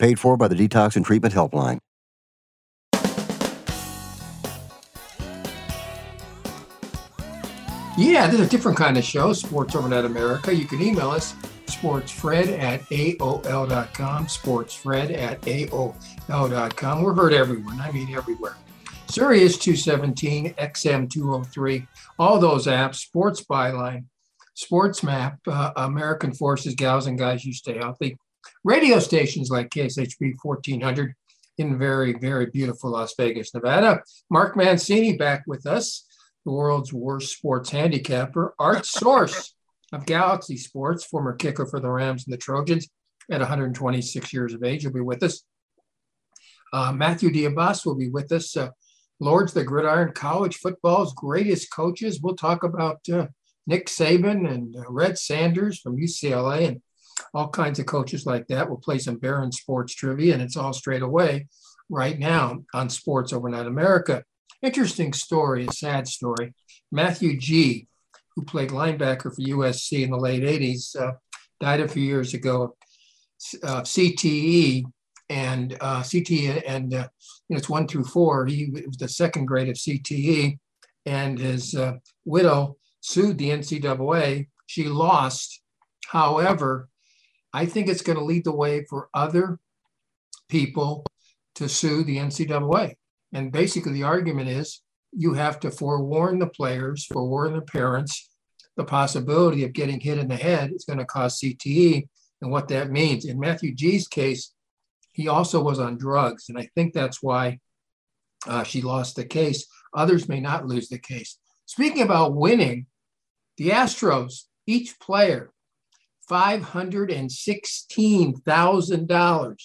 Paid for by the Detox and Treatment Helpline. Yeah, this is a different kind of show, Sports Overnight America. You can email us, sportsfred at AOL.com, sportsfred at AOL.com. We're heard everywhere, I mean everywhere. Sirius 217, XM 203, all those apps, Sports Byline, Sports Map, uh, American Forces, Gals and Guys, You Stay Healthy, radio stations like KSHP 1400 in very, very beautiful Las Vegas, Nevada. Mark Mancini back with us the world's worst sports handicapper, Art Source of Galaxy Sports, former kicker for the Rams and the Trojans at 126 years of age. He'll be with us. Uh, Matthew Diabas will be with us. Uh, Lords, the Gridiron College football's greatest coaches. We'll talk about uh, Nick Saban and uh, Red Sanders from UCLA and all kinds of coaches like that. We'll play some Barron sports trivia, and it's all straight away right now on Sports Overnight America. Interesting story, a sad story. Matthew Gee., who played linebacker for USC in the late 80s, uh, died a few years ago of CTE. And uh, CTE, and uh, you know, it's one through four. He was the second grade of CTE, and his uh, widow sued the NCAA. She lost. However, I think it's going to lead the way for other people to sue the NCAA. And basically, the argument is you have to forewarn the players, forewarn the parents, the possibility of getting hit in the head is going to cause CTE and what that means. In Matthew Gee's case, he also was on drugs. And I think that's why uh, she lost the case. Others may not lose the case. Speaking about winning, the Astros, each player, $516,000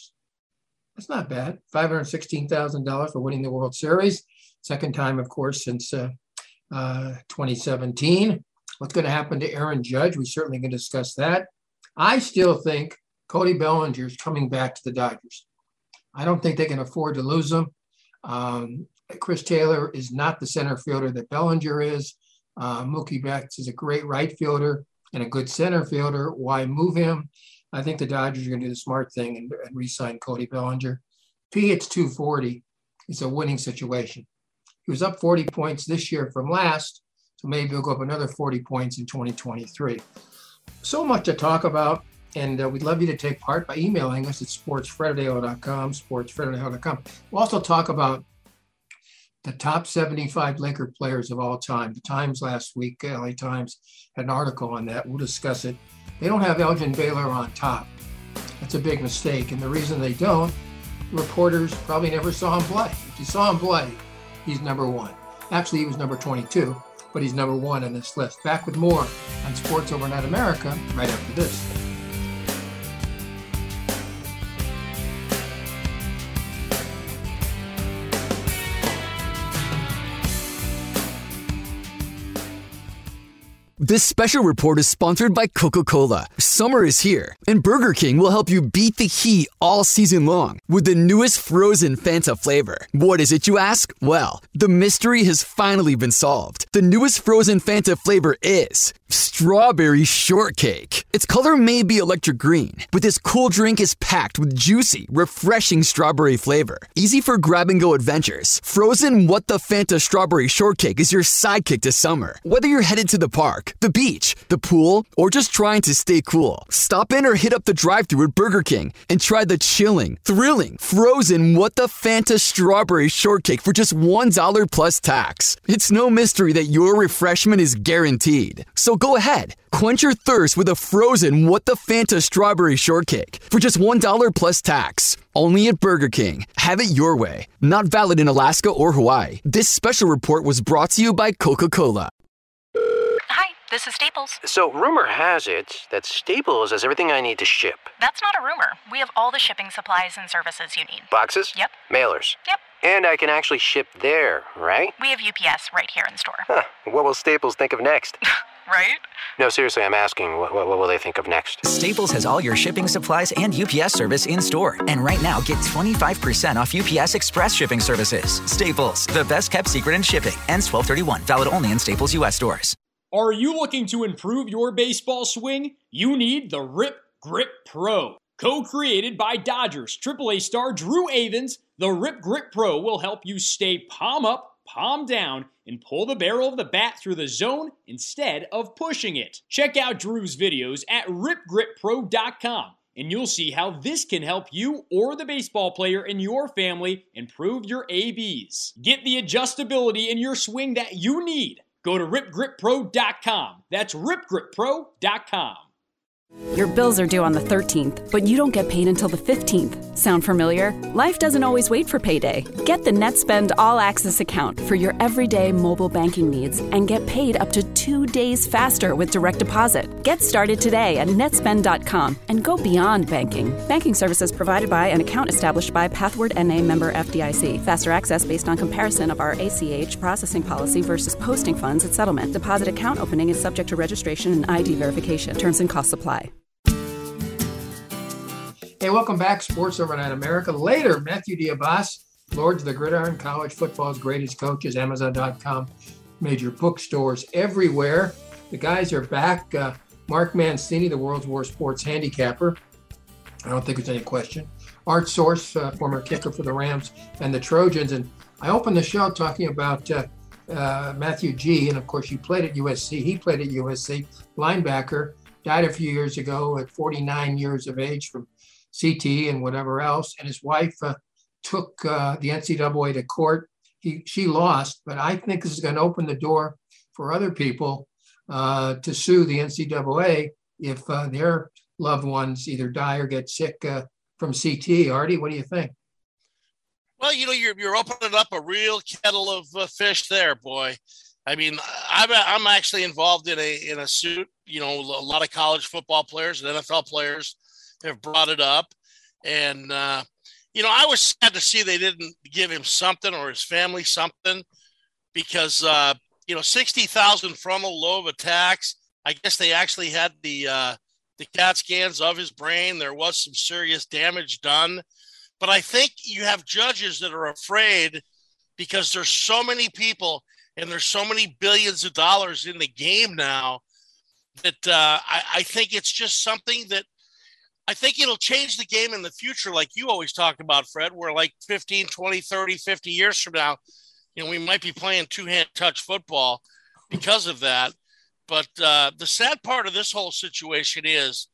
that's not bad. $516,000 for winning the World Series. Second time, of course, since uh, uh, 2017. What's going to happen to Aaron Judge? We certainly can discuss that. I still think Cody Bellinger is coming back to the Dodgers. I don't think they can afford to lose him. Um, Chris Taylor is not the center fielder that Bellinger is. Uh, Mookie Betts is a great right fielder and a good center fielder. Why move him? I think the Dodgers are going to do the smart thing and, and re-sign Cody Bellinger. If he hits 240, it's a winning situation. He was up 40 points this year from last, so maybe he'll go up another 40 points in 2023. So much to talk about, and uh, we'd love you to take part by emailing us at sportsfredadio.com, sportsfredadio.com. We'll also talk about the top 75 Laker players of all time. The Times last week, LA Times, had an article on that. We'll discuss it they don't have Elgin Baylor on top. That's a big mistake. And the reason they don't, reporters probably never saw him play. If you saw him play, he's number one. Actually, he was number 22, but he's number one on this list. Back with more on Sports Overnight America right after this. This special report is sponsored by Coca Cola. Summer is here, and Burger King will help you beat the heat all season long with the newest frozen Fanta flavor. What is it, you ask? Well, the mystery has finally been solved. The newest frozen Fanta flavor is strawberry shortcake. Its color may be electric green, but this cool drink is packed with juicy, refreshing strawberry flavor. Easy for grab and go adventures. Frozen What the Fanta strawberry shortcake is your sidekick to summer. Whether you're headed to the park, the beach, the pool, or just trying to stay cool, stop in or hit up the drive thru at Burger King and try the chilling, thrilling, frozen What the Fanta strawberry shortcake for just $1 plus tax. It's no mystery that your refreshment is guaranteed. So go ahead, quench your thirst with a frozen What the Fanta strawberry shortcake for just $1 plus tax. Only at Burger King. Have it your way. Not valid in Alaska or Hawaii. This special report was brought to you by Coca Cola. Hi, this is Staples. So, rumor has it that Staples has everything I need to ship That's not a rumor. We have all the shipping supplies and services you need. boxes, Yep. mailers, Yep. and I can actually ship there, right? We have UPS right here in store. Huh. What will Staples think of next? Right? No, seriously, I'm asking, what, what, what will they think of next? Staples has all your shipping supplies and UPS service in store. And right now, get 25% off UPS Express shipping services. Staples, the best kept secret in shipping. Ends 1231. Valid only in Staples U.S. stores. Are you looking to improve your baseball swing? You need the Rip Grip Pro. Co created by Dodgers AAA star Drew Avans, the Rip Grip Pro will help you stay palm up, palm down, and pull the barrel of the bat through the zone instead of pushing it. Check out Drew's videos at ripgrippro.com and you'll see how this can help you or the baseball player in your family improve your ABs. Get the adjustability in your swing that you need. Go to ripgrippro.com. That's ripgrippro.com. Your bills are due on the 13th, but you don't get paid until the 15th. Sound familiar? Life doesn't always wait for payday. Get the NetSpend All Access account for your everyday mobile banking needs and get paid up to two days faster with direct deposit. Get started today at netspend.com and go beyond banking. Banking services provided by an account established by Pathward NA member FDIC. Faster access based on comparison of our ACH processing policy versus posting funds at settlement. Deposit account opening is subject to registration and ID verification. Terms and costs apply. Hey, welcome back, Sports Overnight America. Later, Matthew Diabas, Lords of the Gridiron, College Football's Greatest Coaches, Amazon.com, major bookstores everywhere. The guys are back. Uh, Mark Mancini, the world's worst sports handicapper. I don't think there's any question. Art Source, uh, former kicker for the Rams and the Trojans. And I opened the show talking about uh, uh, Matthew Gee. And of course, you played at USC. He played at USC, linebacker, died a few years ago at 49 years of age from CT and whatever else. And his wife uh, took uh, the NCAA to court. He, she lost, but I think this is going to open the door for other people uh, to sue the NCAA if uh, their loved ones either die or get sick uh, from CT. Artie, what do you think? Well, you know, you're you're opening up a real kettle of uh, fish there, boy. I mean, I'm I'm actually involved in a in a suit. You know, a lot of college football players and NFL players have brought it up, and uh, you know, I was sad to see they didn't give him something or his family something because uh, you know, sixty thousand frontal lobe attacks. I guess they actually had the uh, the CAT scans of his brain. There was some serious damage done. But I think you have judges that are afraid because there's so many people and there's so many billions of dollars in the game now that uh, I, I think it's just something that I think it'll change the game in the future, like you always talk about, Fred, where like 15, 20, 30, 50 years from now, you know, we might be playing two hand touch football because of that. But uh, the sad part of this whole situation is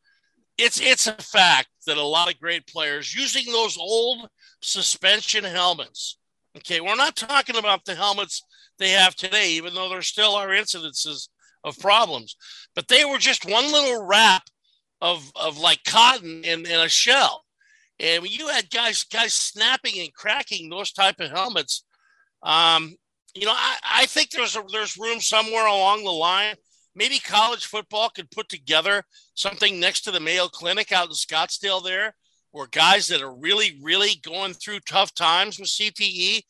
it's it's a fact that a lot of great players using those old suspension helmets. Okay, we're not talking about the helmets they have today, even though there still are incidences of problems. But they were just one little wrap of of like cotton in, in a shell. And when you had guys guys snapping and cracking those type of helmets, um, you know, I, I think there's a, there's room somewhere along the line maybe college football could put together something next to the Mayo Clinic out in Scottsdale there, where guys that are really, really going through tough times with CTE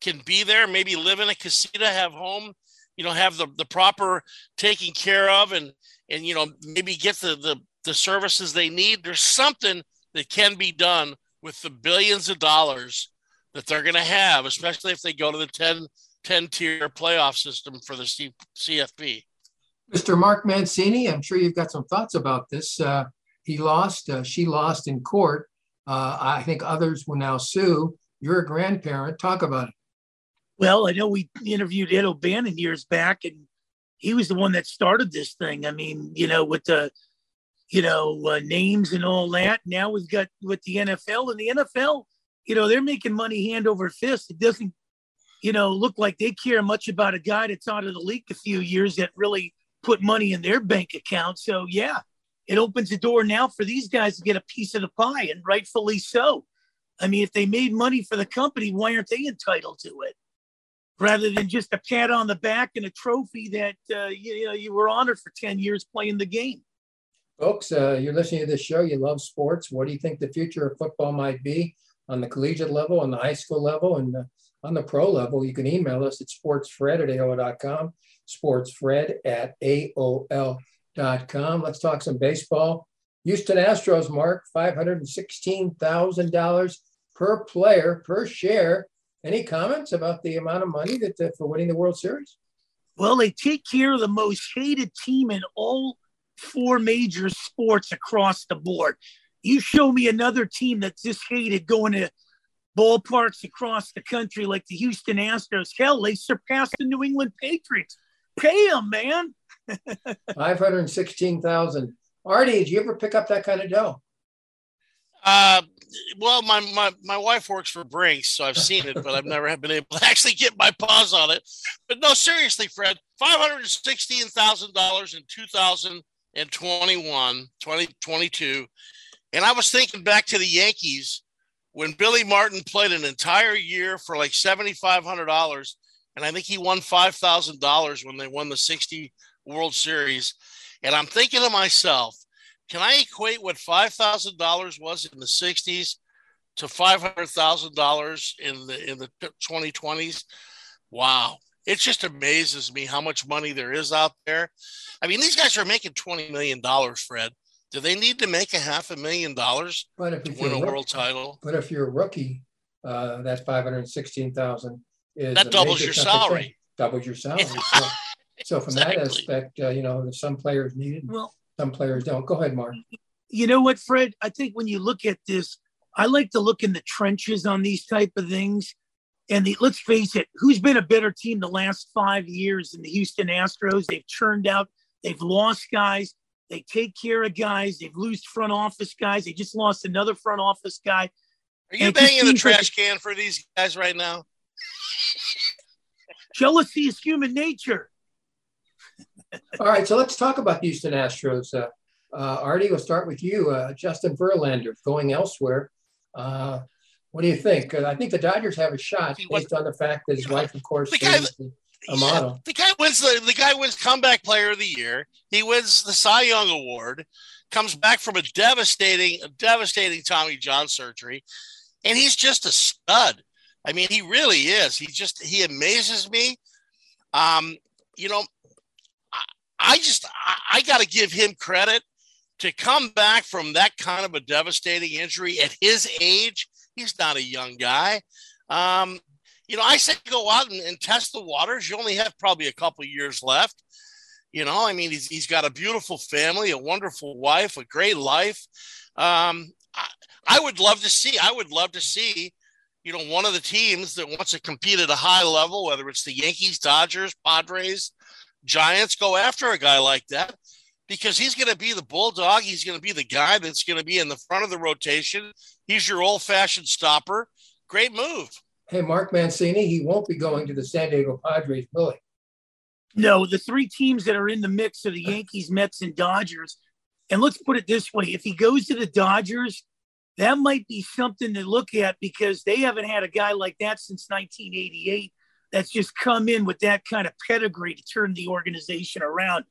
can be there, maybe live in a casita, have home, you know, have the, the proper taking care of and, and, you know, maybe get the, the, the services they need. There's something that can be done with the billions of dollars that they're going to have, especially if they go to the 10, 10 tier playoff system for the C, CFP. Mr. Mark Mancini, I'm sure you've got some thoughts about this. Uh, he lost, uh, she lost in court. Uh, I think others will now sue. You're a grandparent. Talk about it. Well, I know we interviewed Ed O'Bannon years back, and he was the one that started this thing. I mean, you know, with the you know uh, names and all that. Now we've got with the NFL and the NFL, you know, they're making money hand over fist. It doesn't, you know, look like they care much about a guy that's out of the league a few years that really put money in their bank account. So yeah, it opens the door now for these guys to get a piece of the pie, and rightfully so. I mean, if they made money for the company, why aren't they entitled to it? Rather than just a pat on the back and a trophy that uh, you, you know you were honored for ten years playing the game. Folks, uh, you're listening to this show. You love sports. What do you think the future of football might be on the collegiate level, on the high school level, and uh, on the pro level? You can email us at sportsfred at AOL.com, sportsfred at AOL.com. Let's talk some baseball. Houston Astros, Mark, $516,000 per player, per share. Any comments about the amount of money that uh, for winning the World Series? Well, they take care of the most hated team in all four major sports across the board. You show me another team that's just hated going to ballparks across the country like the Houston Astros. Hell, they surpassed the New England Patriots. Pay them, man. 516,000. Artie, did you ever pick up that kind of dough? Uh, well, my, my, my wife works for Brinks, so I've seen it, but I've never been able to actually get my paws on it. But no, seriously, Fred, $516,000 in 2000 and 21, 2022. And I was thinking back to the Yankees when Billy Martin played an entire year for like $7,500. And I think he won $5,000 when they won the 60 World Series. And I'm thinking to myself, can I equate what $5,000 was in the 60s to $500,000 in the in the 2020s? Wow it just amazes me how much money there is out there. I mean, these guys are making twenty million dollars, Fred. Do they need to make a half a million dollars but if to win a rookie, world title? But if you're a rookie, uh, that five hundred sixteen thousand is that doubles your salary. Doubles your salary. so, so, from exactly. that aspect, uh, you know, some players need it, well, some players don't. Go ahead, Mark. You know what, Fred? I think when you look at this, I like to look in the trenches on these type of things and the, let's face it, who's been a better team the last five years than the Houston Astros? They've churned out, they've lost guys, they take care of guys, they've lost front office guys. They just lost another front office guy. Are you banging the trash like, can for these guys right now? Jealousy is human nature. All right, so let's talk about Houston Astros. Uh, uh, Artie, we'll start with you. Uh, Justin Verlander going elsewhere. What do you think? I think the Dodgers have a shot based on the fact that his wife, of course, the guy, is a model. Yeah, the guy wins the the guy wins comeback player of the year. He wins the Cy Young award. Comes back from a devastating, devastating Tommy John surgery, and he's just a stud. I mean, he really is. He just he amazes me. Um, you know, I, I just I, I got to give him credit to come back from that kind of a devastating injury at his age He's not a young guy. Um, you know, I say go out and, and, test the waters. You only have probably a couple years left. You know, I mean, he's, he's got a beautiful family, a wonderful wife, a great life. Um, I, I would love to see, I would love to see, you know, one of the teams that wants to compete at a high level, whether it's the Yankees, Dodgers, Padres, Giants, go after a guy like that because he's going to be the bulldog. He's going to be the guy that's going to be in the front of the rotation. He's your old fashioned stopper. Great move. Hey, Mark Mancini, he won't be going to the San Diego Padres, will he? No, the three teams that are in the mix are the Yankees, Mets, and Dodgers. And let's put it this way if he goes to the Dodgers, that might be something to look at because they haven't had a guy like that since 1988 that's just come in with that kind of pedigree to turn the organization around.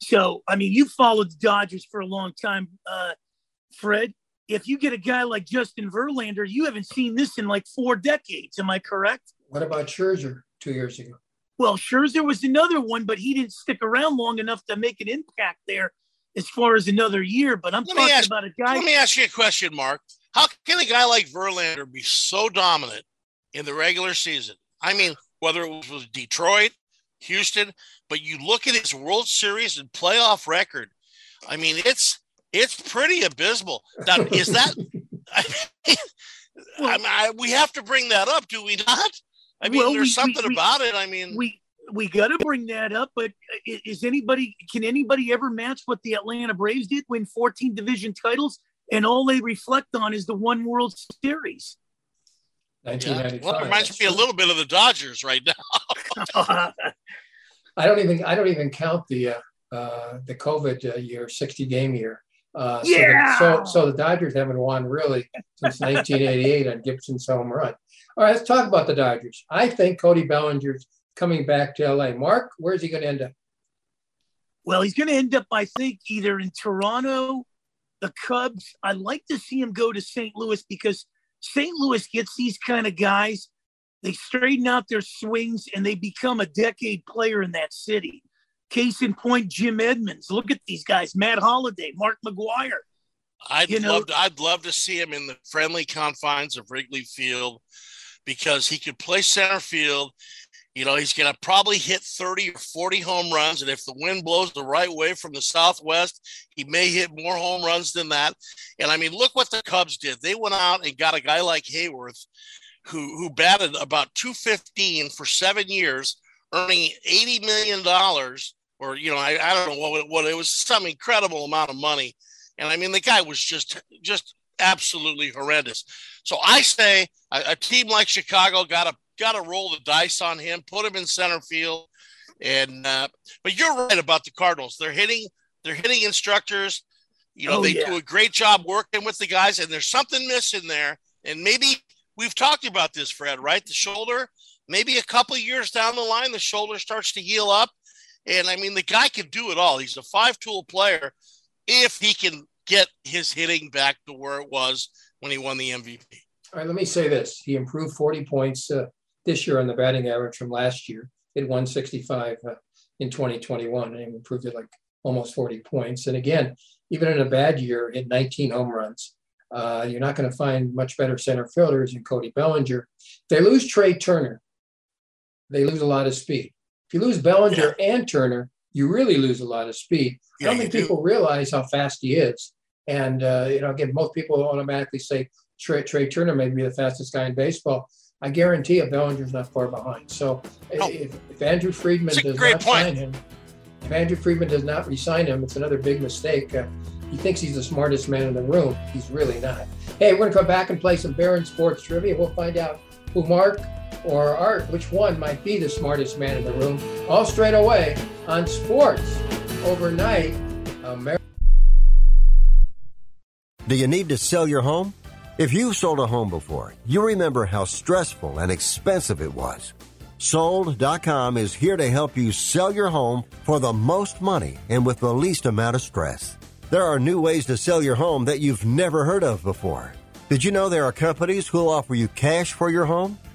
So, I mean, you followed the Dodgers for a long time, uh, Fred. If you get a guy like Justin Verlander, you haven't seen this in like four decades. Am I correct? What about Scherzer two years ago? Well, Scherzer was another one, but he didn't stick around long enough to make an impact there as far as another year. But I'm let talking ask, about a guy. Let me ask you a question, Mark. How can a guy like Verlander be so dominant in the regular season? I mean, whether it was with Detroit, Houston, but you look at his World Series and playoff record. I mean, it's it's pretty abysmal. Now, is that? I mean, I I, we have to bring that up, do we not? I mean, well, there's we, something we, about it. I mean, we we got to bring that up. But is anybody? Can anybody ever match what the Atlanta Braves did? Win 14 division titles, and all they reflect on is the one World Series. Yeah. Well, it reminds me a little bit of the Dodgers right now. I don't even I don't even count the uh, uh, the COVID uh, year, 60 game year. Uh, yeah. So the, so, so the Dodgers haven't won really since 1988 on Gibson's home run. All right, let's talk about the Dodgers. I think Cody Bellinger's coming back to LA. Mark, where's he going to end up? Well, he's going to end up, I think, either in Toronto, the Cubs. I'd like to see him go to St. Louis because St. Louis gets these kind of guys. They straighten out their swings and they become a decade player in that city. Case in point, Jim Edmonds. Look at these guys: Matt Holliday, Mark McGwire. I'd you love to, I'd love to see him in the friendly confines of Wrigley Field because he could play center field. You know, he's going to probably hit 30 or 40 home runs. And if the wind blows the right way from the southwest, he may hit more home runs than that. And I mean, look what the Cubs did. They went out and got a guy like Heyward who, who batted about 215 for seven years, earning $80 million. Or, you know, I, I don't know what, what it was, some incredible amount of money. And I mean, the guy was just, just absolutely horrendous. So I say a, a team like Chicago got to got to roll the dice on him, put him in center field, and uh, but you're right about the Cardinals. They're hitting they're hitting instructors. You know, oh, they yeah. do a great job working with the guys, and there's something missing there. And maybe we've talked about this, Fred, right? The shoulder. Maybe a couple years down the line, the shoulder starts to heal up. And I mean, the guy can do it all. He's a five tool player if he can get his hitting back to where it was when he won the MVP. All right, let me say this. He improved 40 points uh, this year on the batting average from last year. It 165 uh, in 2021 and improved it like almost 40 points. And again, even in a bad year, hit 19 home runs. Uh, you're not going to find much better center fielders than Cody Bellinger. They lose Trea Turner, they lose a lot of speed. If you lose Bellinger yeah. and Turner, you really lose a lot of speed. Yeah, I don't think people realize how fast he is. And, uh, you know, again, most people automatically say Trey, Trea Turner may be the fastest guy in baseball. I guarantee you Bellinger's not far behind. So oh. if, if, Andrew Friedman does not point. sign him, if Andrew Friedman does not resign him, it's another big mistake. Uh, he thinks he's the smartest man in the room. He's really not. Hey, we're going to come back and play some Barron Sports Trivia. We'll find out who Mark or Art, which one might be the smartest man in the room, all straight away on Sports Overnight. Do you need to sell your home? If you've sold a home before, you remember how stressful and expensive it was. Sold.com is here to help you sell your home for the most money and with the least amount of stress. There are new ways to sell your home that you've never heard of before. Did you know there are companies who'll offer you cash for your home?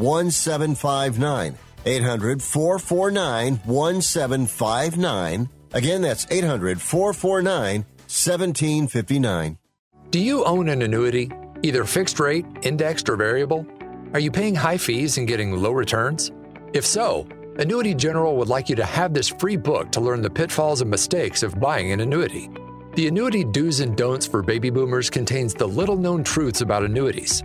1759. 800 449 1759. Again, that's 800 449 1759. Do you own an annuity, either fixed rate, indexed, or variable? Are you paying high fees and getting low returns? If so, Annuity General would like you to have this free book to learn the pitfalls and mistakes of buying an annuity. The Annuity Do's and Don'ts for Baby Boomers contains the little known truths about annuities,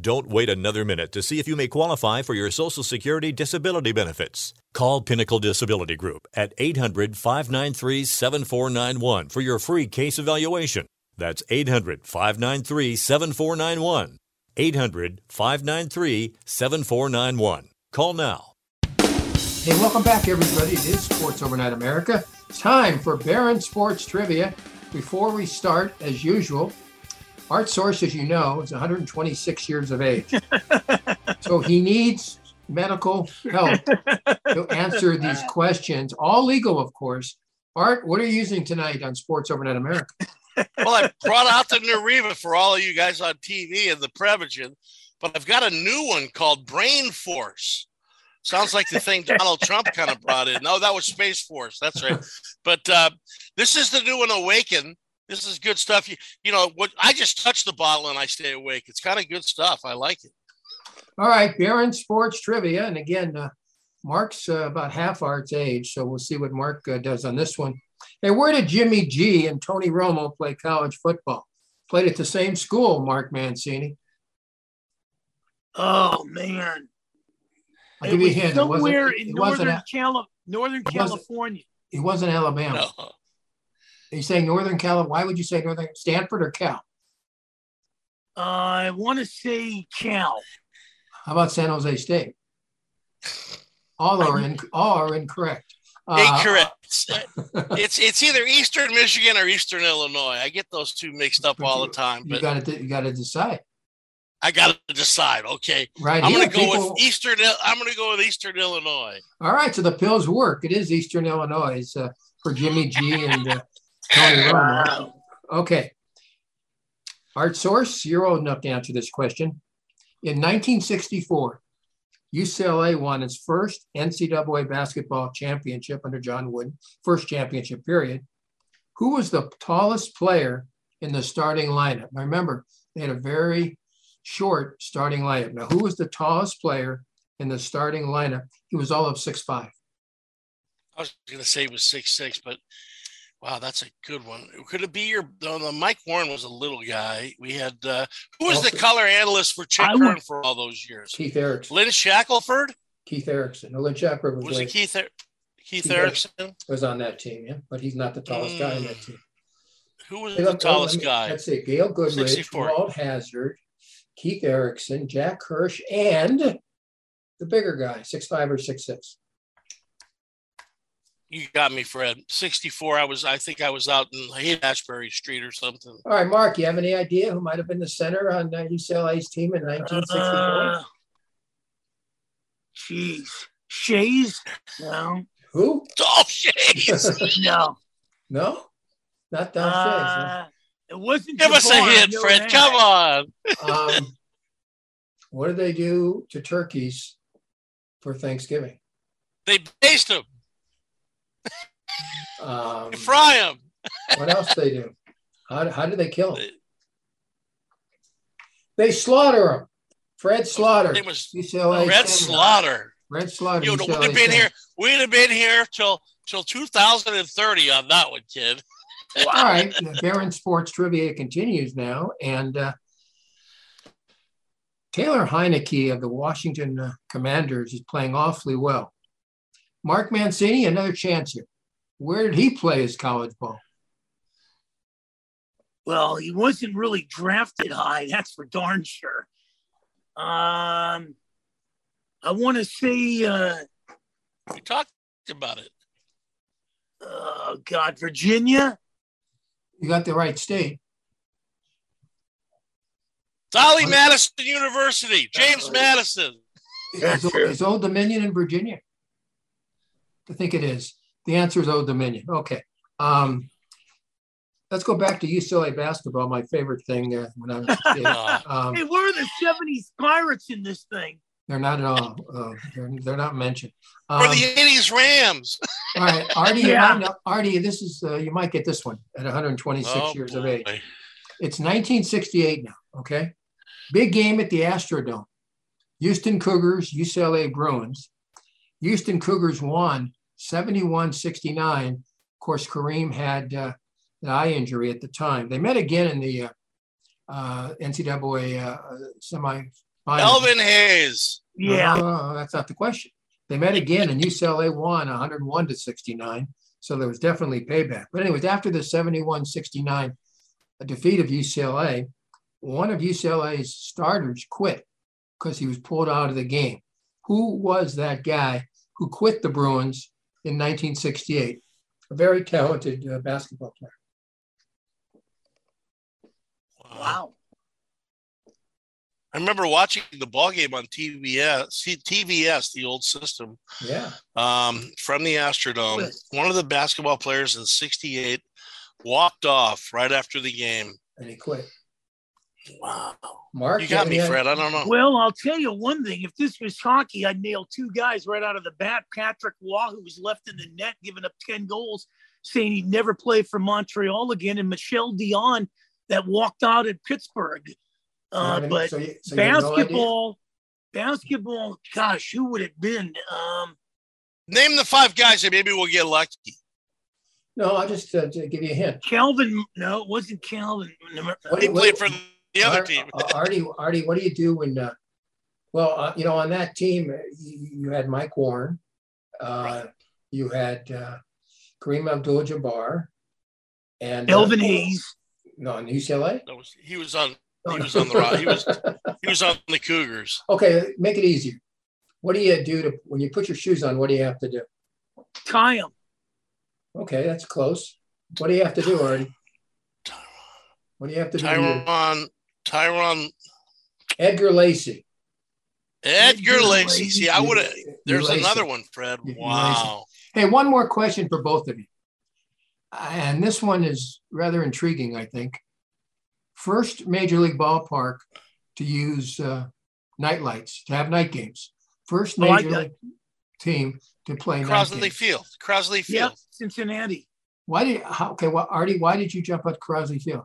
Don't wait another minute to see if you may qualify for your Social Security disability benefits. Call Pinnacle Disability Group at 800 593 7491 for your free case evaluation. That's 800 593 7491. 800 593 7491. Call now. Hey, welcome back, everybody. It is Sports Overnight America. Time for Barron Sports Trivia. Before we start, as usual, Art Source, as you know, is 126 years of age. so he needs medical help to answer these questions, all legal, of course. Art, what are you using tonight on Sports Overnight America? well, I brought out the Neuriva for all of you guys on TV and the Prevagen, but I've got a new one called Brain Force. Sounds like the thing Donald Trump kind of brought in. No, that was Space Force. That's right. But uh, this is the new one, Awaken. This is good stuff. You, you know what? I just touch the bottle and I stay awake. It's kind of good stuff. I like it. All right, Barron Sports Trivia, and again, uh, Mark's uh, about half Art's age, so we'll see what Mark uh, does on this one. Hey, where did Jimmy G and Tony Romo play college football? Played at the same school, Mark Mancini. Oh man, I'll give you a hint. Somewhere it in it wasn't northern, Cali- northern it wasn't- California. It wasn't Alabama. Are you saying Northern Cal? Why would you say Northern Stanford or Cal? I want to say Cal. How about San Jose State? All are in, all are incorrect. Uh, Incorrect. it's it's either Eastern Michigan or Eastern Illinois. I get those two mixed up all the time, But You got to you got to decide. I got to decide. Okay, Right I'm going to go people- with Eastern. I'm going to go with Eastern Illinois. All right, so the pills work. It is Eastern Illinois uh, for Jimmy G and uh, Tony Romo. Okay. Art Source, you're old enough to answer this question. In 1964, UCLA won its first NCAA basketball championship under John Wooden, first championship period. Who was the tallest player in the starting lineup? Now remember, they had a very short starting lineup. Now, who was the tallest player in the starting lineup? He was all of six five. I was going to say it was six six, but wow, that's a good one. Could it be your? No, Mike Warren was a little guy. We had uh, who was the color analyst for Chick Hearn for all those years? Keith Erickson. Lynn Shackelford Keith Erickson. No, Lynn Shackelford was, was way- it Keith? Er- Keith Keith Erickson. was on that team, yeah, but he's not the tallest guy on that Mm. team. Who was the look, tallest me- guy? Let's see, Gail Goodrich, 64. Walt Hazzard, Keith Erickson, Jack Hirsch, and the bigger guy, six five or six six. You got me, Fred. Sixty-four. I was. I think I was out in Haight Ashbury Street or something. All right, Mark, you have any idea who might have been the center on uh, UCLA's team in 1964? Uh, Jeez, Schayes? No, who? Dolph Schayes. no. No, not Don Uh, it wasn't. Give us a hint, Fred. that. Come on. Um, what do they do to turkeys for Thanksgiving? They baste them. Um, fry them. what else they do? How, how do they kill them? They slaughter them. Fred Slaughter. It was UCLA Red center. Slaughter. Fred Slaughter. You know, we'd have been here. We'd have been here till till 2030 on that one, kid. All right, the Barron Sports Trivia continues now, and uh, Taylor Heinicke of the Washington uh, Commanders is playing awfully well. Mark Mancini, another chance here. Where did he play his college ball? Well, he wasn't really drafted high. That's for darn sure. Um, I want to say, uh, We talked about it. oh God, Virginia. You got the right state. Dolly Madison University. James Madison. Is, is Old Dominion in Virginia? I think it is. The answer is Old Dominion. Okay. Um, let's go back to UCLA basketball. My favorite thing uh, when I was a kid. Um, hey, where are the '70s Pirates in this thing? they're not at all. Uh, they're, they're not mentioned. Or Um, the '80s Rams. all right, Artie, Yeah. might Artie, this is uh, you might get this one at 126 Oh, years of age. It's 1968 now. Okay, big game at the Astrodome. Houston Cougars, UCLA Bruins. Houston Cougars won 71-69. Of course, Kareem had uh, an eye injury at the time. They met again in the uh, uh, NCAA uh, semi. Elvin Hayes. Yeah. No, that's not the question. They met again, and UCLA won 101 to 69. So there was definitely payback. But anyways, after the 71-69 defeat of UCLA, one of UCLA's starters quit because he was pulled out of the game. Who was that guy who quit the Bruins in 1968? A very talented uh, basketball player. Wow. I remember watching the ball game on TBS, see, TBS, the old system, Yeah. um, from the Astrodome. One of the basketball players in '68 walked off right after the game. And he quit. Wow. Mark, You got me, any- Fred. I don't know. Well, I'll tell you one thing. If this was hockey, I'd nail two guys right out of the bat. Patrick Roy, who was left in the net, giving up 10 goals, saying he'd never play for Montreal again, and Michel Dion that walked out at Pittsburgh. Uh, So you- but so you- so you have no basketball, basketball, gosh, who would it been? Um, Name the five guys, and maybe we'll get lucky. No, I'll just uh, give you a hint. Calvin, no, it wasn't Calvin. What- He what- played for the other Ar- team. uh, Artie, Artie, what do you do when? Uh, well, uh, you know, on that team, uh, you, you had Mike Warren, uh, you had uh, Kareem Abdul-Jabbar, and uh, Elvin Hayes. No, in UCLA. Was- He was on. He was on the rock. He was. He was on the Cougars. Okay, make it easier. What do you do to when you put your shoes on? What do you have to do? Tie them. Okay, that's close. What do you have to do, Artie? What do you have to do? Tyron. Tyron. Edgar Lacey. Edgar Lacey. See, I would have. There's Lacey. another one, Fred. Wow. Hey, one more question for both of you. And this one is rather intriguing, I think. First major league ballpark to use uh, night lights, to have night games. First major got- league team to play night Crosley games. Field. Crosley Field. Yep, Cincinnati. Why did, how, okay, well, Artie, why did you jump at Crosley Field?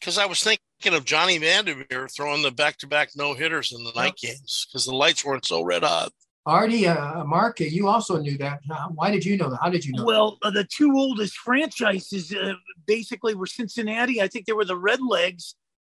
Because I was thinking of Johnny Vander Meer throwing the back-to-back no hitters in the night games because the lights weren't so red hot. Artie, uh, Mark, you also knew that. Why did you know that? How did you know? Well, uh, the two oldest franchises uh, basically were Cincinnati. I think they were the Red Legs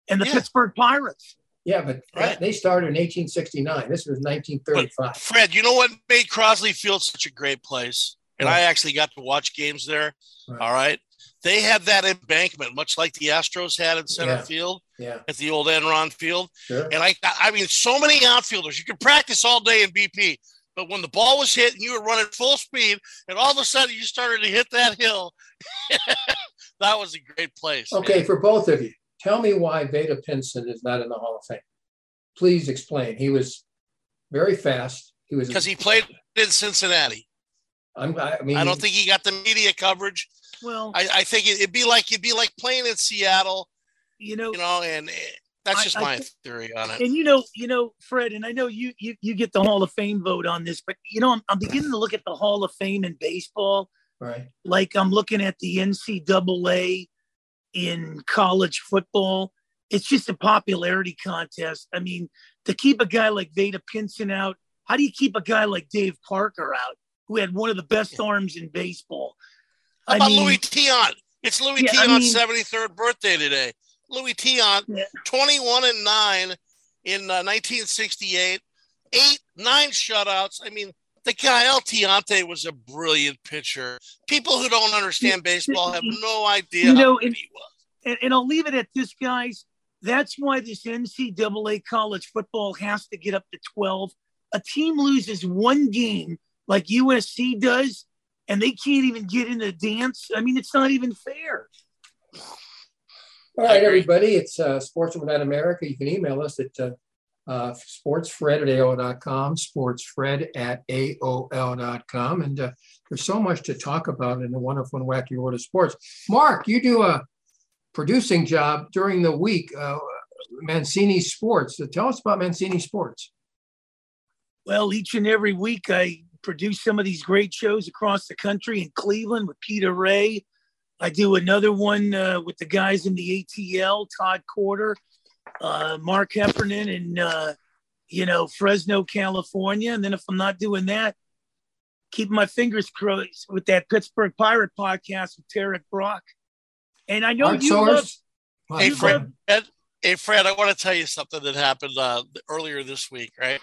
and the Yeah. Pittsburgh Pirates. Yeah, but Right. they started in 1869. This was 1935. Fred, you know what made Crosley Field such a great place? And I actually got to watch games there. Right. All right. They had that embankment, much like the Astros had in center Yeah. field Yeah, at the old Enron Field. sure. And I, I mean, so many outfielders. You could practice all day in BP, but when the ball was hit and you were running full speed, and all of a sudden you started to hit that hill, that was a great place. Okay, man. for both of you, tell me why Vada Pinson is not in the Hall of Fame. Please explain. He was very fast. He was because he played in Cincinnati. I'm, I mean, I don't think he got the media coverage. Well, I, I think it, it'd be like it'd be like playing in Seattle, you know, you know, and eh, that's just I my think- theory on it. and you know, you know, Fred, and I know you you you get the Hall of Fame vote on this, but you know, I'm, I'm beginning to look at the Hall of Fame in baseball right. like I'm looking at the NCAA in college football. It's just a popularity contest. I mean, to keep a guy like Vada Pinson out, how do you keep a guy like Dave Parker out, who had one of the best arms in baseball? How I about mean, Luis Tiant? It's Louis Yeah, I mean- 73rd birthday today. Luis Tiant, Yeah. 21 and 9 in uh, 1968, eight, nine shutouts. I mean, the guy El Tiante was a brilliant pitcher. People who don't understand baseball have no idea You know, how good and- he was. and, and I'll leave it at this, guys. That's why this NCAA college football has to get up to 12. A team loses one game like USC does, and they can't even get in the dance. I mean, it's not even fair. All right, everybody. It's uh, Sports Without America. You can email us at uh, uh, sportsfred at AOL.com, sportsfred at AOL.com. And uh, there's so much to talk about in the wonderful and wacky world of sports. Mark, you do a producing job during the week. Uh, Mancini Sports. So tell us about Mancini Sports. Well, each and every week I produce some of these great shows across the country in Cleveland with Peter Ray. I do another one uh, with the guys in the ATL, Todd Quarter, uh, Mark Heffernan, and uh, you know Fresno, California. And then if I'm not doing that, keep my fingers crossed with that Pittsburgh Pirate podcast with Tarek Brock. And I know Art you Source? love. Hey, you Fred, hey, Fred, I want to tell you something that happened uh, earlier this week, right?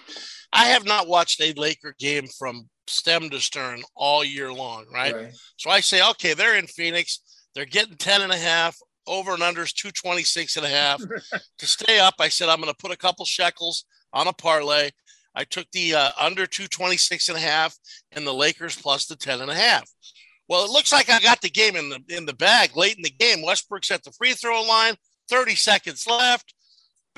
I have not watched a Laker game from stem to stern all year long, right? Right. So I say, okay, they're in Phoenix. They're getting 10 and a half. Over and unders 226 and a half. to stay up, I said, I'm going to put a couple shekels on a parlay. I took the uh, under 226 and a half and the Lakers plus the 10 and a half. Well, it looks like I got the game in the in the bag late in the game. Westbrook's at the free throw line, 30 seconds left,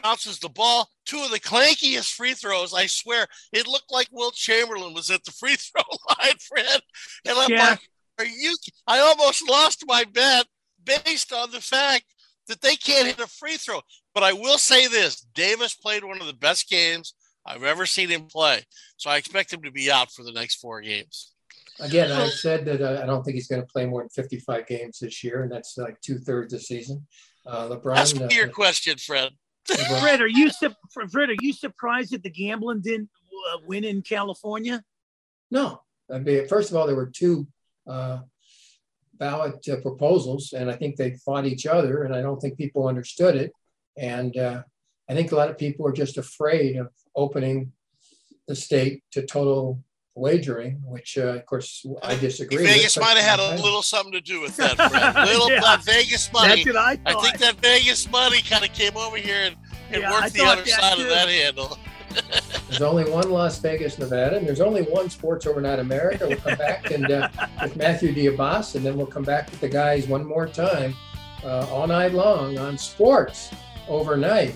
bounces the ball. Two of the clankiest free throws, I swear. It looked like Wilt Chamberlain was at the free throw line, Fred. And I'm Yeah. like, are you I almost lost my bet based on the fact that they can't hit a free throw. But I will say this Davis played one of the best games I've ever seen him play. So I expect him to be out for the next four games. Again, I said that uh, I don't think he's going to play more than 55 games this year, and that's like two thirds of the season. Uh, LeBron. Ask uh, me your question, Fred. Fred, are you su- Fred? Are you surprised that the gambling didn't uh, win in California? No. I mean, first of all, there were two uh, ballot uh, proposals, and I think they fought each other, and I don't think people understood it. And uh, I think a lot of people are just afraid of opening the state to total wagering, which, uh, of course, I disagree. Vegas but- might have had a little something to do with that, Fred. Little Yeah. that Vegas money. That's what I thought. think that Vegas money kind of came over here and, and Yeah, I worked the other side too. of that handle. There's only one Las Vegas, Nevada, and there's only one Sports Overnight America. We'll come back and uh, with Matthew Diabas, and then we'll come back with the guys one more time uh, all night long on Sports Overnight.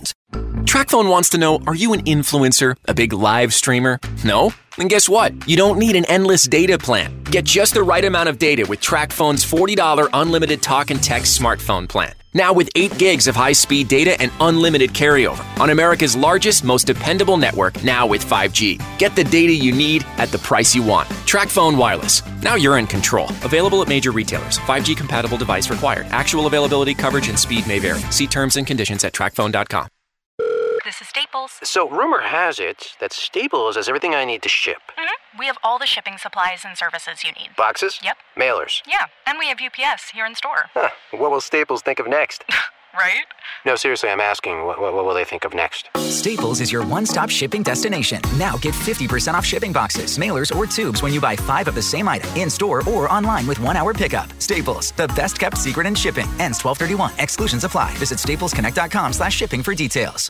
Tracfone wants to know Are you an influencer? A big live streamer? No? Then guess what? You don't need an endless data plan. Get just the right amount of data with Tracfone's $40 unlimited talk and text smartphone plan. Now with 8 gigs of high speed data and unlimited carryover on America's largest, most dependable network, now with 5G. Get the data you need at the price you want. Tracfone Wireless. Now you're in control. Available at major retailers. 5G compatible device required. Actual availability, coverage, and speed may vary. See terms and conditions at tracfone.com. This is Staples. So, rumor has it that Staples has everything I need to ship hmm We have all the shipping supplies and services you need. boxes, Yep. mailers. Yeah, and we have UPS here in store. Huh. What will Staples think of next? Right? no, seriously, I'm asking, what, what, what will they think of next? Staples is your one stop shipping destination. Now get 50% off shipping boxes, mailers, or tubes when you buy five of the same item in store or online with one hour pickup. Staples, the best kept secret in shipping. Ends 1231. Exclusions apply. Visit staplesconnect.com slash shipping for details.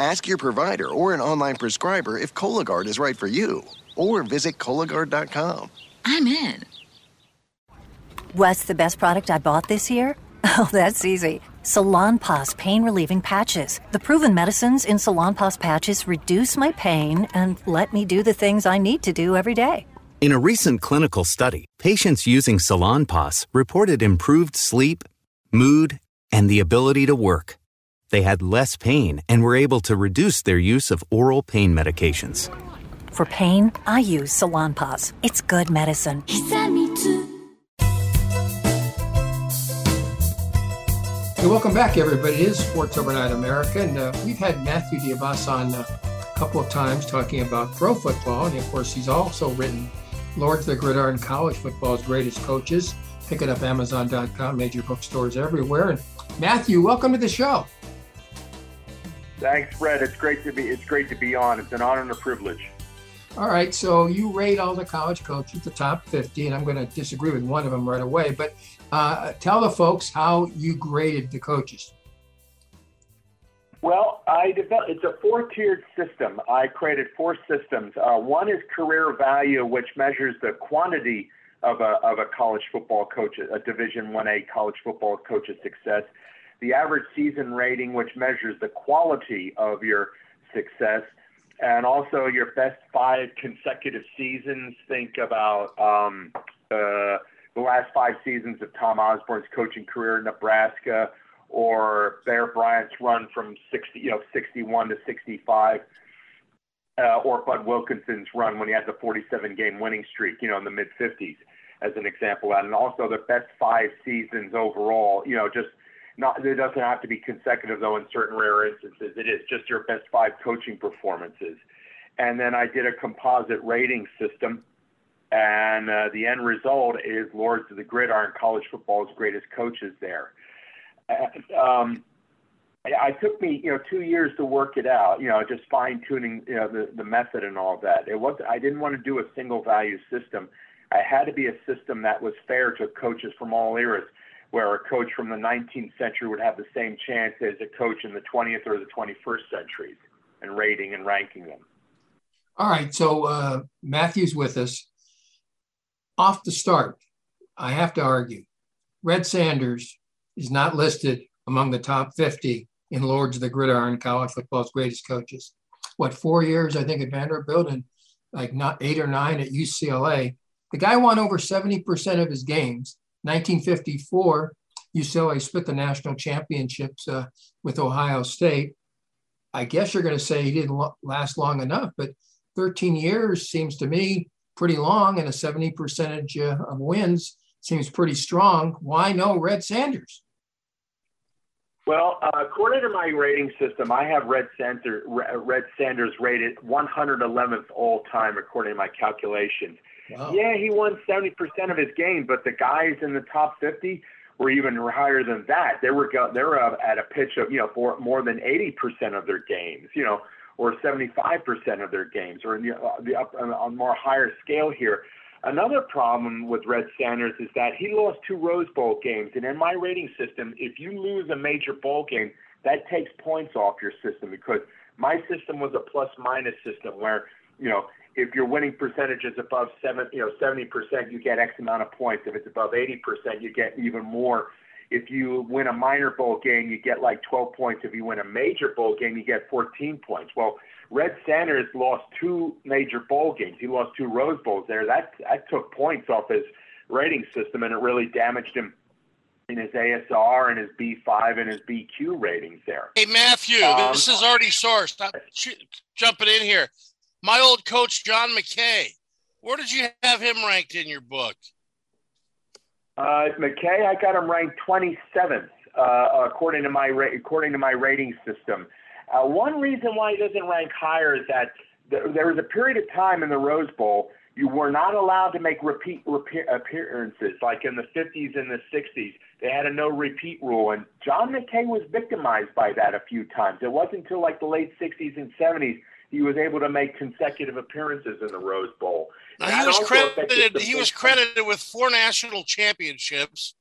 Ask your provider or an online prescriber if Cologuard is right for you, or visit Cologuard.com. I'm in. What's the best product I bought this year? Oh, that's easy. Salonpas pain relieving patches. The proven medicines in Salonpas patches reduce my pain and let me do the things I need to do every day. In a recent clinical study, patients using Salonpas reported improved sleep, mood, and the ability to work. They had less pain and were able to reduce their use of oral pain medications. For pain, I use Salonpas. It's good medicine. Hey, welcome back, everybody. It is Sports Overnight America, and uh, we've had Matthew Diabas on uh, a couple of times talking about pro football, and of course, he's also written Lords of the Gridiron College Football's Greatest Coaches. Pick it up Amazon.com, major bookstores everywhere. And Matthew, welcome to the show. Thanks, Fred. It's great to be. It's great to be on. It's an honor and a privilege. All right, so you rate all the college coaches, the top 50, and I'm going to disagree with one of them right away. But uh, tell the folks how you graded the coaches. Well, I developed. It's a four-tiered system. I created four systems. Uh, one is career value, which measures the quantity of a of a college football coach, a Division One A college football coach's success. The average season rating, which measures the quality of your success, and also your best five consecutive seasons. Think about um, uh, the last five seasons of Tom Osborne's coaching career in Nebraska, or Bear Bryant's run from 60, you know, 61 to 65, uh, or Bud Wilkinson's run when he had the 47 game winning streak, you know, in the mid 50s, as an example. And also the best five seasons overall, you know, just not, it doesn't have to be consecutive though in certain rare instances. It is just your best five coaching performances. And then I did a composite rating system and uh, the end result is Lords of the Gridiron, college football's greatest coaches there. Uh, um, I took me, you know, two years to work it out. You know, just fine tuning, you know, the, the method and all that. It was I didn't want to do a single value system. I had to be a system that was fair to coaches from all eras, where a coach from the 19th century would have the same chance as a coach in the 20th or the 21st centuries, and rating and ranking them. All right, so uh, Matthew's with us off the start, I have to argue, Red Sanders is not listed among the top 50 in Lords of the Gridiron, college football's greatest coaches. What, four years, I think, at Vanderbilt and like not eight or nine at UCLA. The guy won over 70% of his games. 1954, UCLA split the national championships uh, with Ohio State. I guess you're going to say he didn't last long enough, but 13 years seems to me pretty long and a 70 percentage uh, of wins seems pretty strong. Why no Red Sanders? Well, uh, according to my rating system, I have Red, Red Sanders rated 111th all time, according to my calculations. Wow. Yeah, he won 70% of his games, but the guys in the top 50 were even higher than that. They were they were at a pitch of you know for more than 80% of their games. You know, or 75% of their games, or in the, uh, the up on more higher scale here. Another problem with Red Sanders is that he lost two Rose Bowl games, and in my rating system, if you lose a major bowl game, that takes points off your system because my system was a plus minus system where you know if your winning percentage is above seven, you know, 70%, you get X amount of points. If it's above 80%, you get even more if you win a minor bowl game, you get like 12 points. If you win a major bowl game, you get 14 points. Well, Red Sanders lost two major bowl games. He lost two Rose Bowls there. That that took points off his rating system, and it really damaged him in his ASR and his B5 and his BQ ratings there. Hey Matthew, um, this is already sourced. I'm jumping in here. My old coach John McKay. Where did you have him ranked in your book? Uh, McKay, I got him ranked 27th uh, according to my ra- according to my rating system. Uh, one reason why he doesn't rank higher is that th- there was a period of time in the Rose Bowl you were not allowed to make repeat repeat appearances, like in the 50s and the 60s. They had a no repeat rule, and John McKay was victimized by that a few times. It wasn't until like the late 60s and 70s he was able to make consecutive appearances in the Rose Bowl. Now, he was credited. He was credited with four national championships.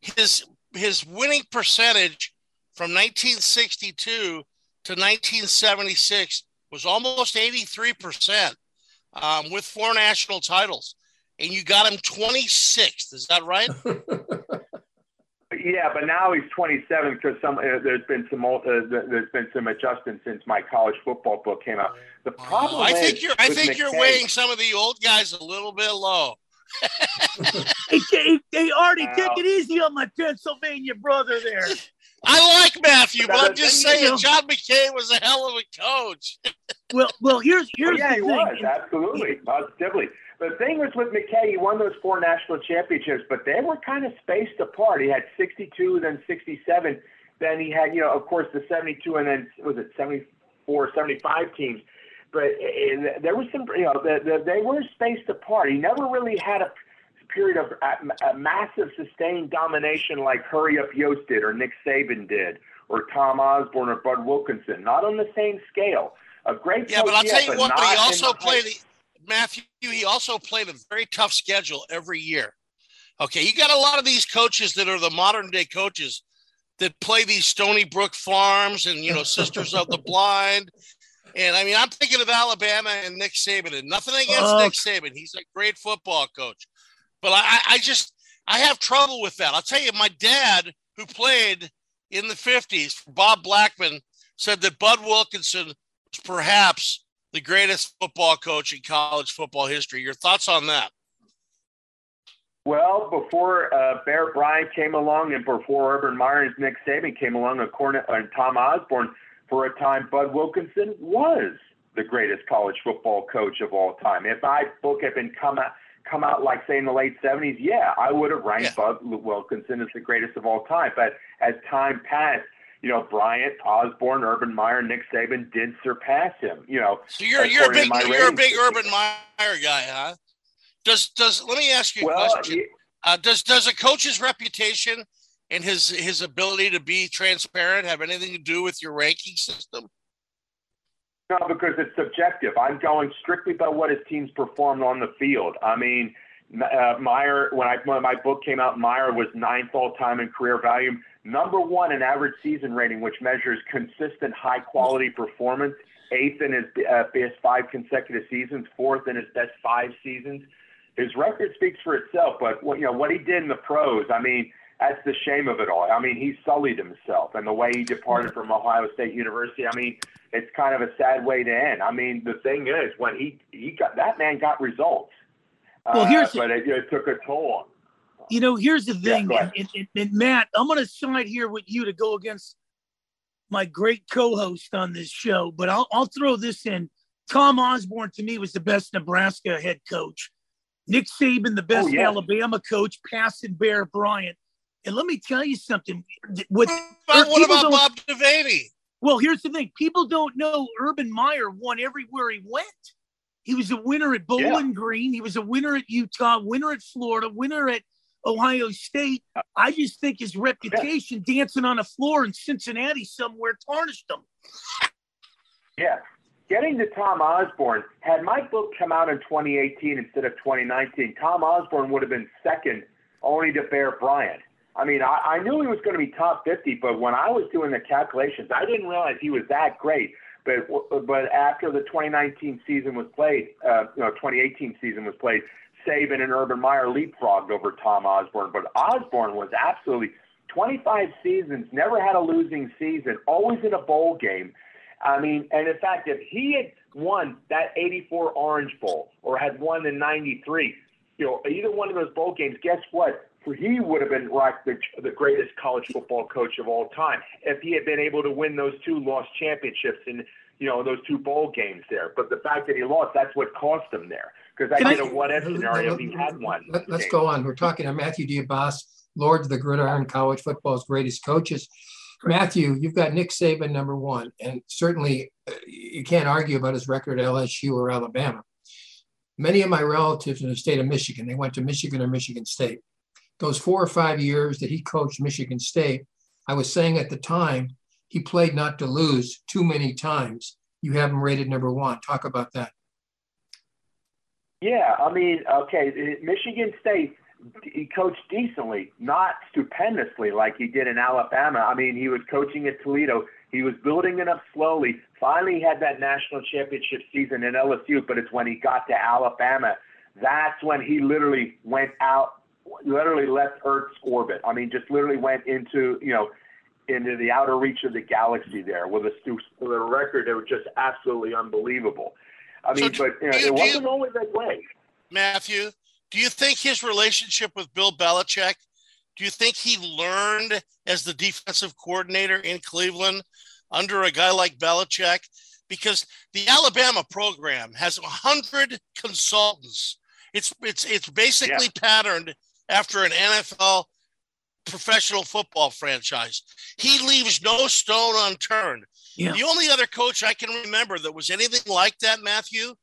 His his winning percentage from 1962 to 1976 was almost 83 percent, um, with four national titles, and you got him 26th. Is that right? yeah, but now he's 27 because some uh, there's been some uh, there's been some adjustments since my college football book came out. The problem I is think you're I with think you're weighing some of the old guys a little bit low. Hey, hey, hey, Artie, Wow. take it easy on my Pennsylvania brother there. I like Matthew, but But I'm just thing is, saying John McKay was a hell of a coach. Well, well, here's Oh, here's yeah, the he thing. was absolutely positively. The thing was with McKay, he won those four national championships, but they were kind of spaced apart. He had 62, then 67, then he had, you know, of course, the 72, and then was it 74, 75 teams. But uh, there was some, you know, the, the, they were spaced apart. He never really had a period of a, a massive sustained domination like Hurry Up Yost did, or Nick Saban did, or Tom Osborne or Bud Wilkinson. Not on the same scale. A great Yeah, but I'll tell you what. But he also the played Matthew. He also played a very tough schedule every year. Okay, you got a lot of these coaches that are the modern day coaches that play these Stony Brook Farms and you know Sisters of the Blind. And I mean, I'm thinking of Alabama and Nick Saban, and nothing against Oh. Nick Saban. He's a great football coach, but I, I- I just I have trouble with that. I'll tell you, my dad, who played in the '50s for Bob Blackman, said that Bud Wilkinson was perhaps the greatest football coach in college football history. Your thoughts on that? Well, before uh, Bear Bryant came along and before Urban Meyer and Nick Saban came along, and, and Tom Osborne, for a time, Bud Wilkinson was the greatest college football coach of all time. If my book had been come out, come out like say in the late '70s, yeah, I would have ranked Bud Wilkinson as the greatest of all time. But as time passed, you know, Bryant, Osborne, Urban Meyer, Nick Saban did surpass him. You know, So you're you're a big you're a big. Urban Meyer guy, huh? Does does let me ask you a Well, question? Uh, does does a coach's reputation and his his ability to be transparent have anything to do with your ranking system? No, because it's subjective. I'm going strictly by what his teams performed on the field. I mean, uh, Meyer, when, I, when my book came out, Meyer was ninth all time in career value, number one in average season rating, which measures consistent high quality performance, eighth in his uh, best five consecutive seasons, fourth in his best five seasons. His record speaks for itself, but what, you know what he did in the pros. I mean, that's the shame of it all. I mean, he sullied himself, and the way he departed from Ohio State University. I mean, it's kind of a sad way to end. I mean, the thing is, when he he got that man got results, Well, here's- uh, but it, it took a toll. You know, here's the thing, ahead. and, and, and Matt, I'm going to side here with you to go against my great co-host on this show, but I'll, I'll throw this in. Tom Osborne to me was the best Nebraska head coach. Nick Saban, the best Oh, yeah. Alabama coach, passing Bear Bryant. And let me tell you something. What, what about Bob Devaney? Well, here's the thing: people don't know Urban Meyer won everywhere he went. He was a winner at Bowling Green. He was a winner at Utah, winner at Florida, winner at Ohio State. I just think his reputation dancing on a floor in Cincinnati somewhere tarnished him. Yeah. Getting to Tom Osborne, had my book come out in 2018 instead of 2019, Tom Osborne would have been second only to Bear Bryant. I mean, I, I knew he was going to be top 50, but when I was doing the calculations, I didn't realize he was that great. But but after the 2019 season was played, uh, you know, 2018 season was played, Saban and Urban Meyer leapfrogged over Tom Osborne. But Osborne was absolutely 25 seasons, never had a losing season, always in a bowl game. I mean, and in fact, if he had won that 84 Orange Bowl or had won the 93, you know, either one of those bowl games, guess what? He would have been like the, the greatest college football coach of all time if he had been able to win those two lost championships in, you know, those two bowl games there. But the fact that he lost, that's what cost him there. Because I Can I- did a what if scenario if he had won. Let, us go on. We're talking to Matthew Diabas, Lord of the Gridiron, college football's greatest coaches. Matthew, you've got Nick Saban number one, and certainly uh, you can't argue about his record at LSU or Alabama. Many of my relatives in the state of Michigan, they went to Michigan or Michigan State. Those four or five years that he coached Michigan State, I was saying at the time, he played not to lose too many times. You have him rated number one. Talk about that. Yeah, I mean, okay, Michigan State, he coached decently, not stupendously like he did in Alabama. I mean, he was coaching at Toledo. He was building it up slowly. Finally, had that national championship season in LSU, but it's when he got to Alabama, that's when he literally went out literally left Earth's orbit. I mean, just literally went into you know into the outer reach of the galaxy there with a, with a record that was just absolutely unbelievable. I mean, so but you know, you, it wasn't you, always that way. Matthew, do you think his relationship with Bill Belichick? Do you think he learned as the defensive coordinator in Cleveland under a guy like Belichick? Because the Alabama program has a hundred consultants. It's it's it's basically yeah. patterned after an NFL professional football franchise. He leaves no stone unturned. Yeah. The only other coach I can remember that was anything like that, Matthew,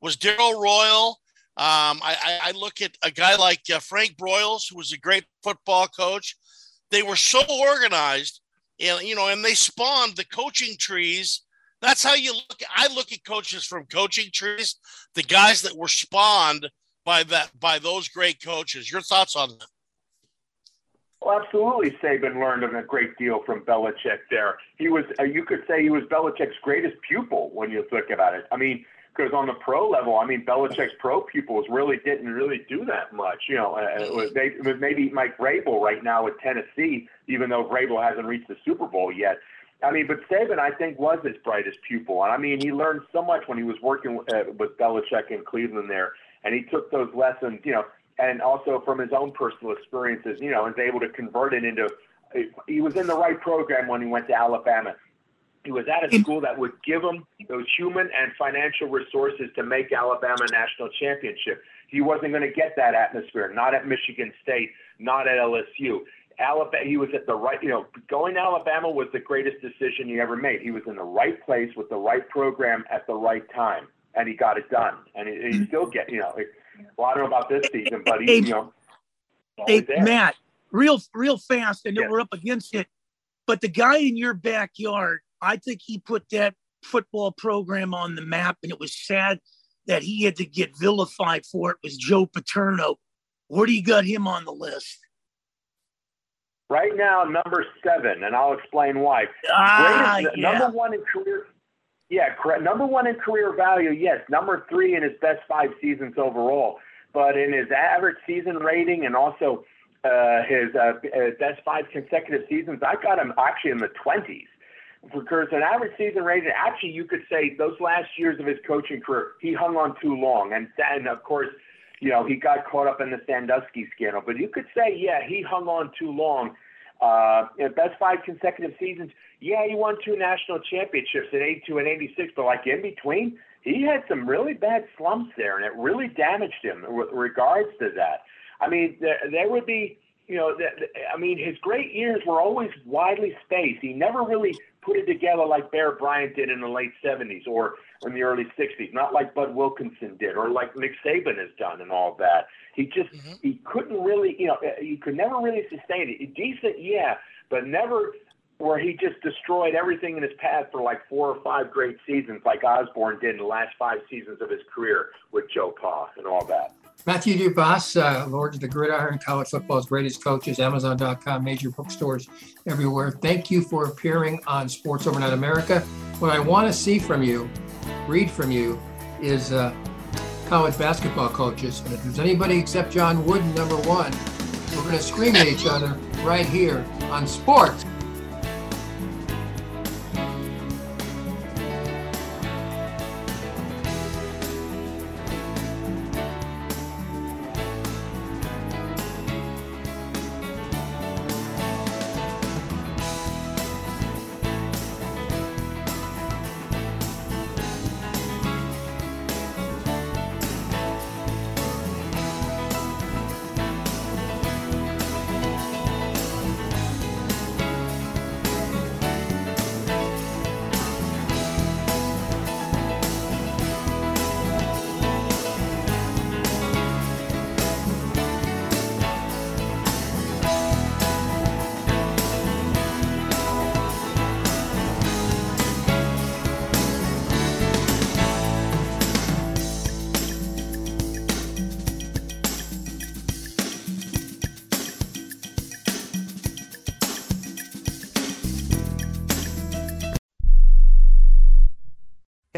was Darrell Royal. Um, I, I, look at a guy like uh, Frank Broyles, who was a great football coach. They were so organized, and you know, and they spawned the coaching trees. That's how you look. I look at coaches from coaching trees, the guys that were spawned by that by those great coaches. Your thoughts on that? Well, absolutely. Saban learned a great deal from Belichick there. He was, uh, you could say, he was Belichick's greatest pupil when you think about it. I mean, because on the pro level, I mean, Belichick's pro pupils really didn't really do that much. You know, uh, it was, they, it was maybe Mike Vrabel right now at Tennessee, even though Vrabel hasn't reached the Super Bowl yet. I mean, but Saban, I think, was his brightest pupil. And I mean, he learned so much when he was working uh, with Belichick in Cleveland there. And he took those lessons, you know, and also from his own personal experiences, you know, is able to convert it into. He was in the right program when he went to Alabama. He was at a school that would give him those human and financial resources to make Alabama national championship. He wasn't going to get that atmosphere, not at Michigan State, not at LSU. Alabama, he was at the right, you know, going to Alabama was the greatest decision he ever made. He was in the right place with the right program at the right time, and he got it done. And he, he mm-hmm. still get, you know, well, I don't know about this season, but he, hey, you know, Matt, real, real fast. I know we're up against it, but the guy in your backyard, I think he put that football program on the map, and it was sad that he had to get vilified for it. Was Joe Paterno? Where do you got him on the list? Right now, number seven, and I'll explain why. Ah, Greatest, yeah. Number one in career yeah, correct. Number one in career value, yes. Number three in his best five seasons overall. But in his average season rating and also uh, his uh, uh best five consecutive seasons, I got him actually in the 20s. Because an average season rating, actually, you could say those last years of his coaching career, he hung on too long. And, and of course, you know, he got caught up in the Sandusky scandal. But you could say, yeah, he hung on too long. Uh, you know, best five consecutive seasons. Yeah, he won two national championships in '82 and '86, but like in between, he had some really bad slumps there, and it really damaged him with regards to that. I mean, there, there would be, you know, the, the, I mean, his great years were always widely spaced. He never really put it together like Bear Bryant did in the late '70s or in the early '60s, not like Bud Wilkinson did or like Nick Saban has done and all that. He just mm-hmm. he couldn't really, you know, he could never really sustain it. Decent, yeah, but never where he just destroyed everything in his path for like four or five great seasons, like Osborne did in the last five seasons of his career with Joe Pa and all that. Matthew Dubas, uh, Lords of the Gridiron, college football's greatest coaches, Amazon.com, major bookstores everywhere. Thank you for appearing on Sports Overnight America. What I want to see from you, read from you, is uh, college basketball coaches. And if there's anybody except John Wooden, number one, we're going to scream at each other right here on Sports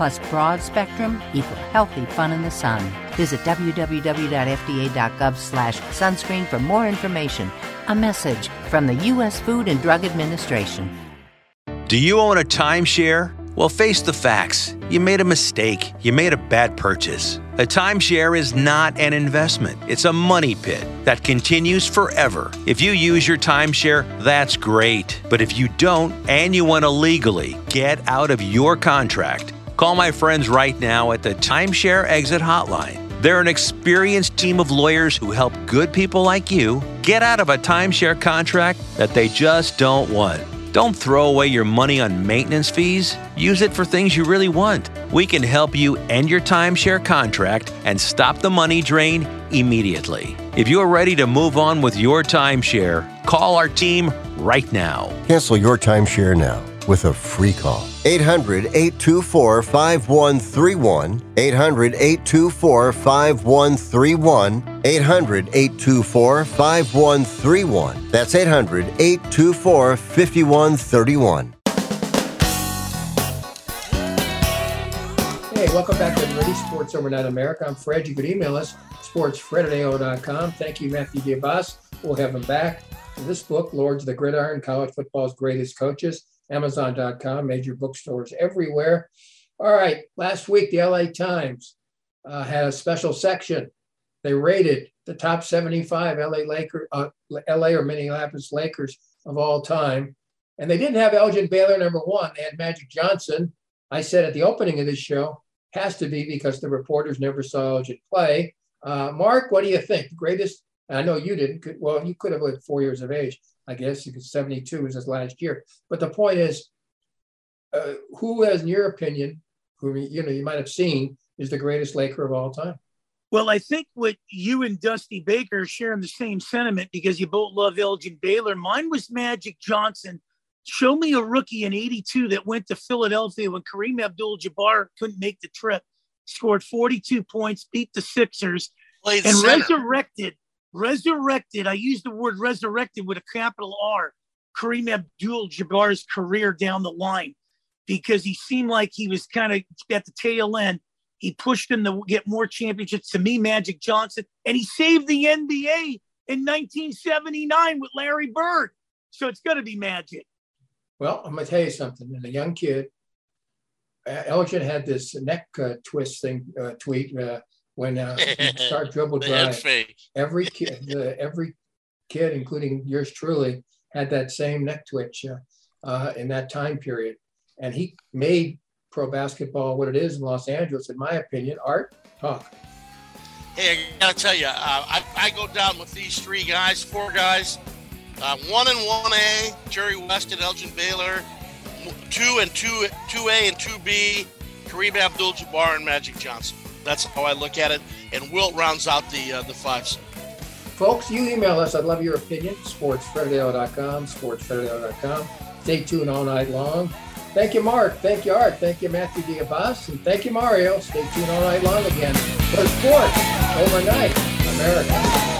plus broad spectrum equal healthy fun in the sun. Visit www.fda.gov slash sunscreen for more information. A message from the U.S. Food and Drug Administration. Do you own a timeshare? Well, face the facts. You made a mistake. You made a bad purchase. A timeshare is not an investment, it's a money pit that continues forever. If you use your timeshare, that's great. But if you don't and you want to legally get out of your contract, call my friends right now at the Timeshare Exit Hotline. They're an experienced team of lawyers who help good people like you get out of a timeshare contract that they just don't want. Don't throw away your money on maintenance fees. Use it for things you really want. We can help you end your timeshare contract and stop the money drain immediately. If you're ready to move on with your timeshare, call our team right now. Cancel your timeshare now with a free call. 800 824 5131. 800 824 5131. 800 824 5131. That's 800 824 5131. Hey, welcome back to Ready Sports Overnight America. I'm Fred. You could email us, sportsfred at AO.com. Thank you, Matthew Diabas. We'll have him back. This book, Lords of the Gridiron, College Football's Greatest Coaches, Amazon.com, major bookstores everywhere. All right, last week, the LA Times uh, had a special section. They rated the top 75 LA Lakers, uh, LA or Minneapolis Lakers of all time. And they didn't have Elgin Baylor number one. They had Magic Johnson. I said at the opening of this show, has to be because the reporters never saw Elgin play. Uh, Mark, what do you think? The greatest, I know you didn't, well, you could have lived four years of age, I guess, because 72 was his last year. But the point is, uh, who has, in your opinion, who you know you might have seen, is the greatest Laker of all time? Well, I think what you and Dusty Baker are sharing the same sentiment because you both love Elgin Baylor. Mine was Magic Johnson. Show me a rookie in 82 that went to Philadelphia when Kareem Abdul Jabbar couldn't make the trip, scored 42 points, beat the Sixers, Played and center. resurrected. Resurrected. I use the word resurrected with a capital R. Kareem Abdul Jabbar's career down the line because he seemed like he was kind of at the tail end. He pushed him to get more championships. To me, Magic Johnson, and he saved the NBA in 1979 with Larry Bird. So it's going to be Magic. Well, I'm going to tell you something. And a young kid, uh, Elgin had this neck uh, twist thing uh, tweet uh, when uh, he start dribble drive. Every kid, the, every kid, including yours truly, had that same neck twitch uh, uh, in that time period, and he made pro basketball what it is in Los Angeles, in my opinion. Art, talk. Hey, I gotta tell you, uh, I, I go down with these three guys, four guys. Uh, one and one A, Jerry West and Elgin Baylor. Two and two, two A and two B, Kareem Abdul-Jabbar and Magic Johnson. That's how I look at it. And Wilt rounds out the uh, the fives. Folks, you email us. I'd love your opinion. SportsFredDale.com, SportsFredDale.com. Stay tuned all night long. Thank you, Mark. Thank you, Art. Thank you, Matthew Diabas. And thank you, Mario. Stay tuned all night long again for sports overnight, America.